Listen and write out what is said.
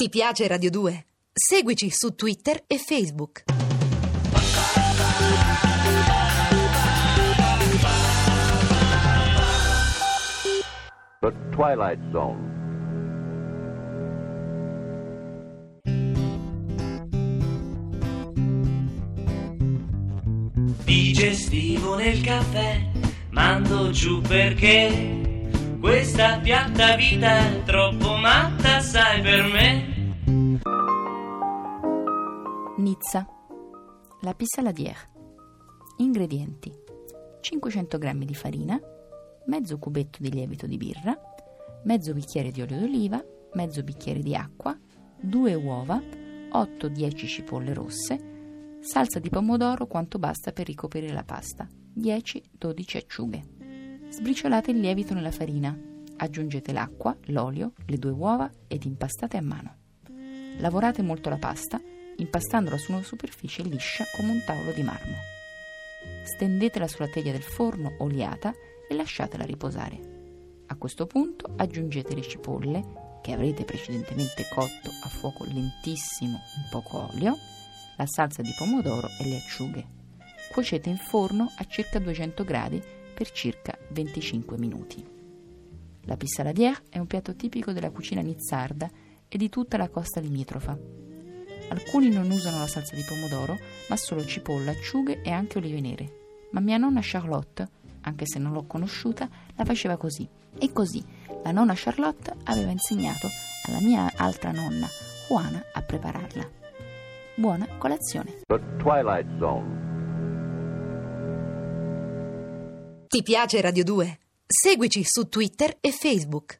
Ti piace Radio 2? Seguici su Twitter e Facebook. The Twilight Zone. Digestivo nel caffè, mando giù perché questa piatta vita è troppo matta, sai Nizza. La pissaladière. Ingredienti: 500 g di farina, mezzo cubetto di lievito di birra, mezzo bicchiere di olio d'oliva, mezzo bicchiere di acqua, 2 uova, 8-10 cipolle rosse, salsa di pomodoro quanto basta per ricoprire la pasta, 10-12 acciughe. Sbriciolate il lievito nella farina, aggiungete l'acqua, l'olio, le due uova ed impastate a mano. Lavorate molto la pasta, impastandola su una superficie liscia come un tavolo di marmo. Stendetela sulla teglia del forno oliata e lasciatela riposare. A questo punto aggiungete le cipolle, che avrete precedentemente cotto a fuoco lentissimo in poco olio, la salsa di pomodoro e le acciughe. Cuocete in forno a circa 200 gradi per circa 25 minuti. La pissaladière è un piatto tipico della cucina nizzarda e di tutta la costa limitrofa. Alcuni non usano la salsa di pomodoro, ma solo cipolla, acciughe e anche olive nere. Ma mia nonna Charlotte, anche se non l'ho conosciuta, la faceva così. E così la nonna Charlotte aveva insegnato alla mia altra nonna, Juana, a prepararla. Buona colazione! The Twilight Zone. Ti piace Radio 2? Seguici su Twitter e Facebook.